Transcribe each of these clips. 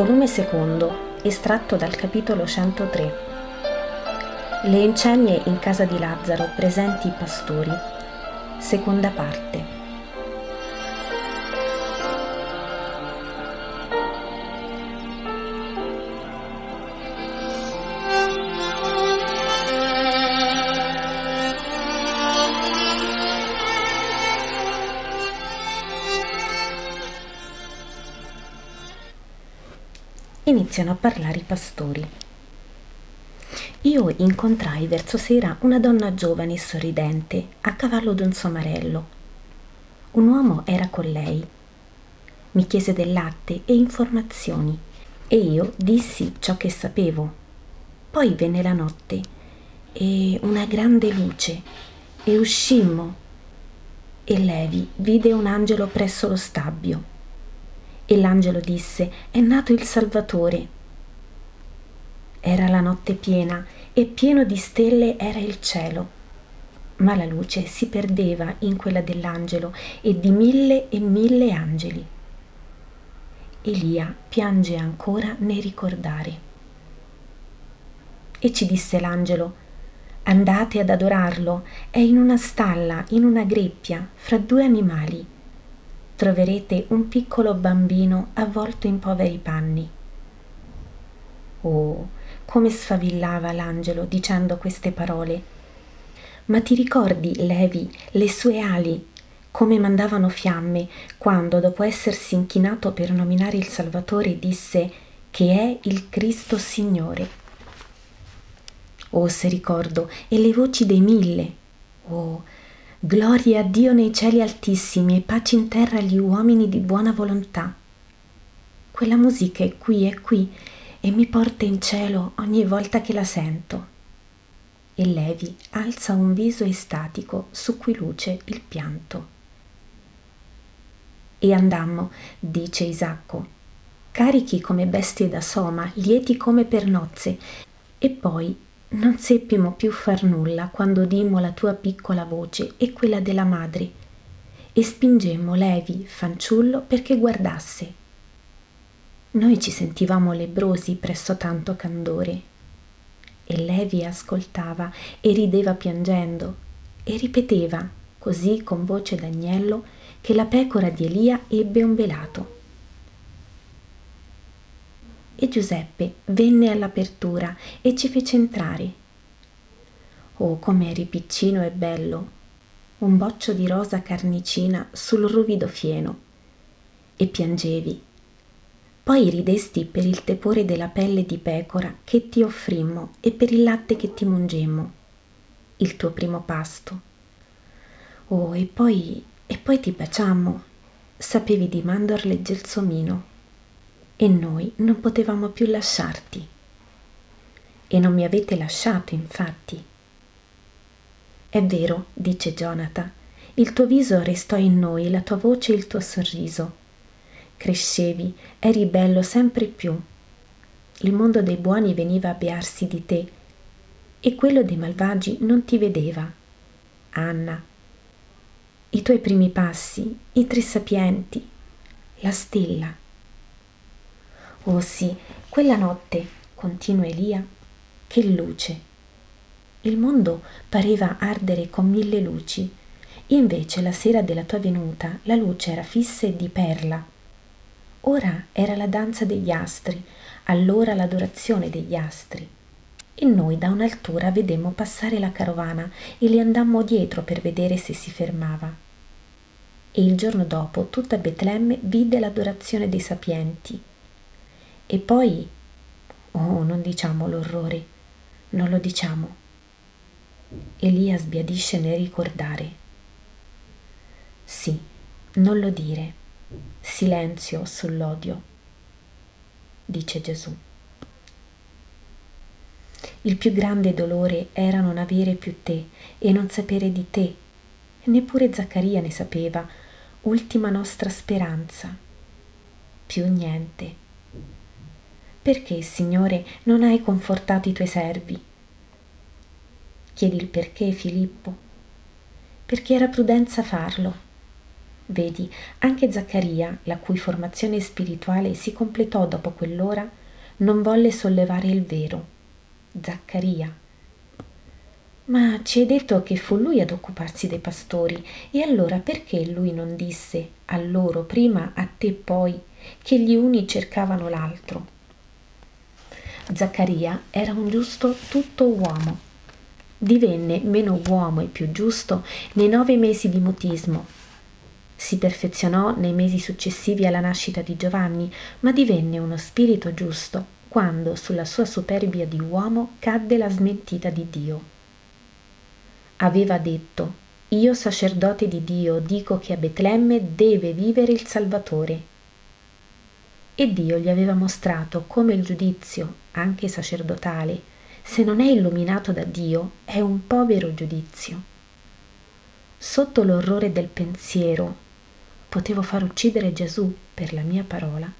Volume secondo, estratto dal capitolo 103. Le incennie in casa di Lazzaro presenti i pastori. Seconda parte. Iniziano a parlare i pastori. Io incontrai verso sera una donna giovane e sorridente a cavallo d'un somarello. Un uomo era con lei. Mi chiese del latte e informazioni e io dissi ciò che sapevo. Poi venne la notte e una grande luce e uscimmo e Levi vide un angelo presso lo stabbio e l'angelo disse, è nato il Salvatore. Era la notte piena e pieno di stelle era il cielo, ma la luce si perdeva in quella dell'angelo e di mille e mille angeli. Elia piange ancora nel ricordare. E ci disse l'angelo, andate ad adorarlo, è in una stalla, in una greppia, fra due animali troverete un piccolo bambino avvolto in poveri panni. Oh, come sfavillava l'angelo dicendo queste parole. Ma ti ricordi, Levi, le sue ali, come mandavano fiamme quando, dopo essersi inchinato per nominare il Salvatore, disse che è il Cristo Signore. Oh, se ricordo, e le voci dei mille. Oh, Gloria a Dio nei cieli altissimi e pace in terra agli uomini di buona volontà. Quella musica è qui, è qui e mi porta in cielo ogni volta che la sento. E Levi alza un viso estatico su cui luce il pianto. E andammo, dice Isacco, carichi come bestie da soma, lieti come per nozze, e poi non seppimo più far nulla quando udimmo la tua piccola voce e quella della madre e spingemmo Levi, fanciullo, perché guardasse. Noi ci sentivamo lebrosi presso tanto candore. E Levi ascoltava e rideva piangendo e ripeteva, così con voce d'agnello, che la pecora di Elia ebbe un velato e Giuseppe venne all'apertura e ci fece entrare. Oh, come eri piccino e bello! Un boccio di rosa carnicina sul ruvido fieno. E piangevi. Poi ridesti per il tepore della pelle di pecora che ti offrimmo e per il latte che ti mungemmo, il tuo primo pasto. Oh, e poi, e poi ti baciammo. Sapevi di mandorle gelsomino e noi non potevamo più lasciarti. E non mi avete lasciato, infatti. È vero, dice Jonathan, il tuo viso restò in noi, la tua voce e il tuo sorriso. Crescevi, eri bello sempre più. Il mondo dei buoni veniva a bearsi di te e quello dei malvagi non ti vedeva. Anna, i tuoi primi passi, i tre sapienti, la stella, Oh sì, quella notte, continua Elia, che luce. Il mondo pareva ardere con mille luci, invece la sera della tua venuta la luce era fissa e di perla. Ora era la danza degli astri, allora l'adorazione degli astri. E noi da un'altura vedemmo passare la carovana e le andammo dietro per vedere se si fermava. E il giorno dopo tutta Betlemme vide l'adorazione dei sapienti e poi, oh, non diciamo l'orrore, non lo diciamo. Elia sbiadisce nel ricordare. Sì, non lo dire. Silenzio sull'odio, dice Gesù. Il più grande dolore era non avere più te e non sapere di te. Neppure Zaccaria ne sapeva, ultima nostra speranza. Più niente. Perché, Signore, non hai confortato i tuoi servi? Chiedi il perché, Filippo. Perché era prudenza farlo. Vedi, anche Zaccaria, la cui formazione spirituale si completò dopo quell'ora, non volle sollevare il vero. Zaccaria. Ma ci hai detto che fu lui ad occuparsi dei pastori, e allora perché lui non disse a loro prima, a te poi, che gli uni cercavano l'altro? Zaccaria era un giusto tutto uomo. Divenne meno uomo e più giusto nei nove mesi di mutismo si perfezionò nei mesi successivi alla nascita di Giovanni, ma divenne uno spirito giusto quando sulla sua superbia di uomo cadde la smentita di Dio. Aveva detto, io sacerdote di Dio dico che a Betlemme deve vivere il Salvatore. E Dio gli aveva mostrato come il giudizio, anche sacerdotale, se non è illuminato da Dio, è un povero giudizio. Sotto l'orrore del pensiero potevo far uccidere Gesù per la mia parola,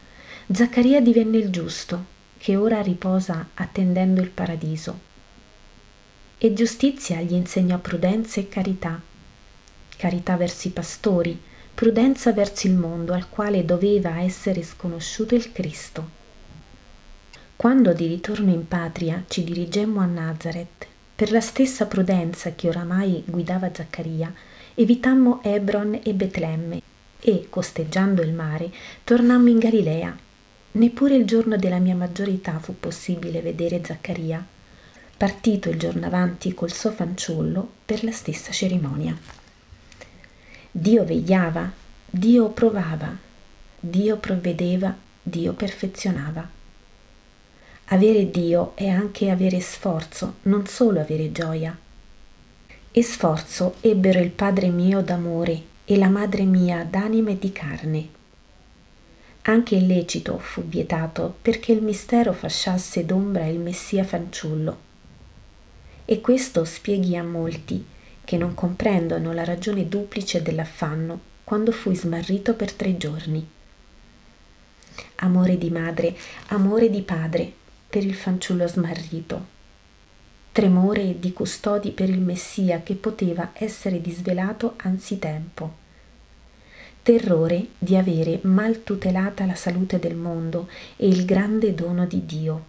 Zaccaria divenne il giusto, che ora riposa attendendo il paradiso. E giustizia gli insegnò prudenza e carità, carità verso i pastori, prudenza verso il mondo al quale doveva essere sconosciuto il Cristo. Quando di ritorno in patria ci dirigemmo a Nazareth, per la stessa prudenza che oramai guidava Zaccaria, evitammo Hebron e Betlemme e, costeggiando il mare, tornammo in Galilea. Neppure il giorno della mia maggiore età fu possibile vedere Zaccaria, partito il giorno avanti col suo fanciullo per la stessa cerimonia. Dio vegliava, Dio provava, Dio provvedeva, Dio perfezionava. Avere Dio è anche avere sforzo, non solo avere gioia. E sforzo ebbero il Padre mio d'amore e la madre mia d'anima e di carne. Anche il lecito fu vietato perché il mistero fasciasse d'ombra il Messia fanciullo. E questo spieghi a molti che non comprendono la ragione duplice dell'affanno quando fui smarrito per tre giorni. Amore di madre, amore di padre per il fanciullo smarrito, tremore di custodi per il Messia che poteva essere disvelato anzitempo terrore di avere mal tutelata la salute del mondo e il grande dono di Dio.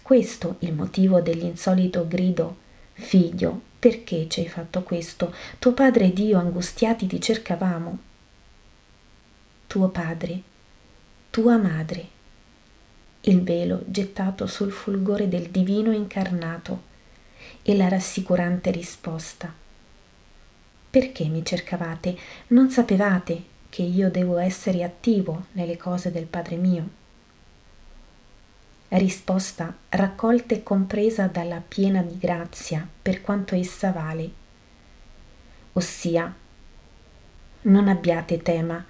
Questo il motivo dell'insolito grido Figlio, perché ci hai fatto questo? Tuo padre ed io angustiati ti cercavamo. Tuo padre, tua madre. Il velo gettato sul fulgore del divino incarnato e la rassicurante risposta perché mi cercavate? Non sapevate che io devo essere attivo nelle cose del Padre mio? Risposta raccolta e compresa dalla piena di grazia per quanto essa vale. Ossia, non abbiate tema,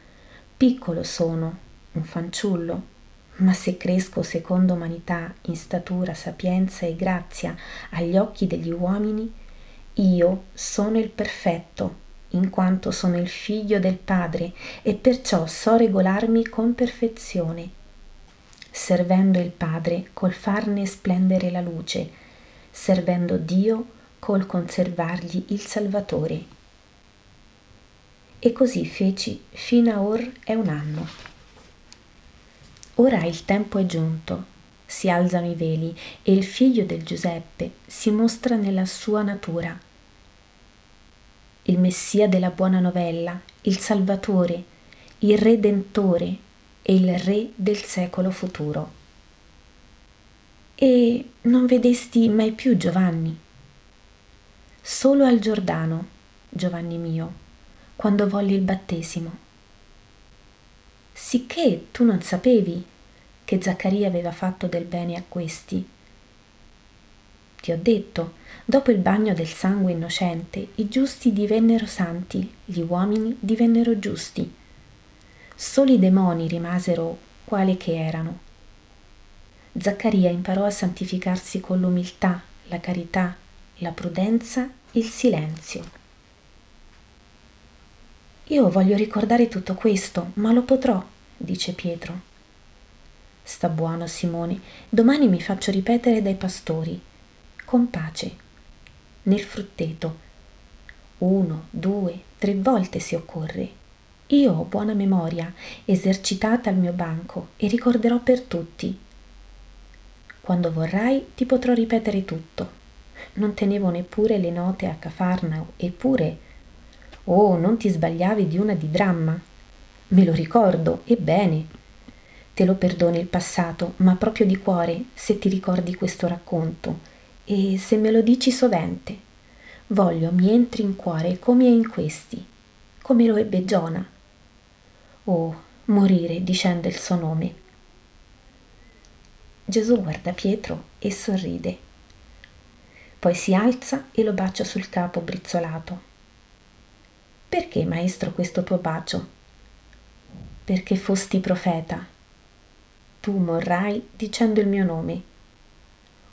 piccolo sono, un fanciullo, ma se cresco secondo umanità in statura, sapienza e grazia agli occhi degli uomini, io sono il perfetto, in quanto sono il figlio del Padre e perciò so regolarmi con perfezione, servendo il Padre col farne splendere la luce, servendo Dio col conservargli il Salvatore. E così feci fino a or è un anno. Ora il tempo è giunto, si alzano i veli e il figlio del Giuseppe si mostra nella sua natura. Il Messia della buona novella, il Salvatore, il Redentore e il Re del secolo futuro. E non vedesti mai più Giovanni? Solo al Giordano, Giovanni mio, quando volli il battesimo. Sicché tu non sapevi che Zaccaria aveva fatto del bene a questi. Ti ho detto, dopo il bagno del sangue innocente, i giusti divennero santi, gli uomini divennero giusti. Soli i demoni rimasero quali che erano. Zaccaria imparò a santificarsi con l'umiltà, la carità, la prudenza, il silenzio. Io voglio ricordare tutto questo, ma lo potrò, dice Pietro. Sta buono, Simone. Domani mi faccio ripetere dai pastori. Con pace. Nel frutteto. Uno, due, tre volte se occorre. io ho buona memoria, esercitata al mio banco, e ricorderò per tutti. Quando vorrai ti potrò ripetere tutto. Non tenevo neppure le note a Cafarnao, eppure... Oh, non ti sbagliavi di una di dramma. Me lo ricordo, ebbene. Te lo perdono il passato, ma proprio di cuore, se ti ricordi questo racconto, e se me lo dici sovente. Voglio mi entri in cuore come in questi, come lo ebbe Giona, o morire dicendo il suo nome. Gesù guarda Pietro e sorride. Poi si alza e lo bacia sul capo brizzolato. Perché, maestro, questo tuo bacio? Perché fosti profeta. Tu morrai dicendo il mio nome.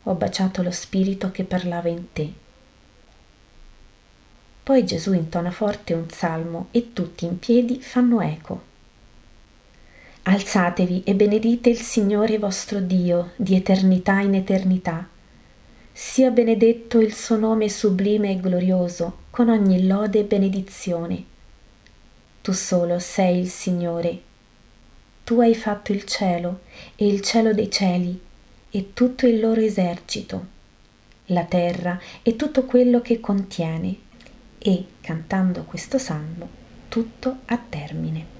Ho baciato lo spirito che parlava in te. Poi Gesù intona forte un salmo e tutti in piedi fanno eco. Alzatevi e benedite il Signore vostro Dio di eternità in eternità. Sia benedetto il suo nome sublime e glorioso, con ogni lode e benedizione. Tu solo sei il Signore. Tu hai fatto il cielo e il cielo dei cieli e tutto il loro esercito, la terra e tutto quello che contiene. E, cantando questo salmo, tutto a termine.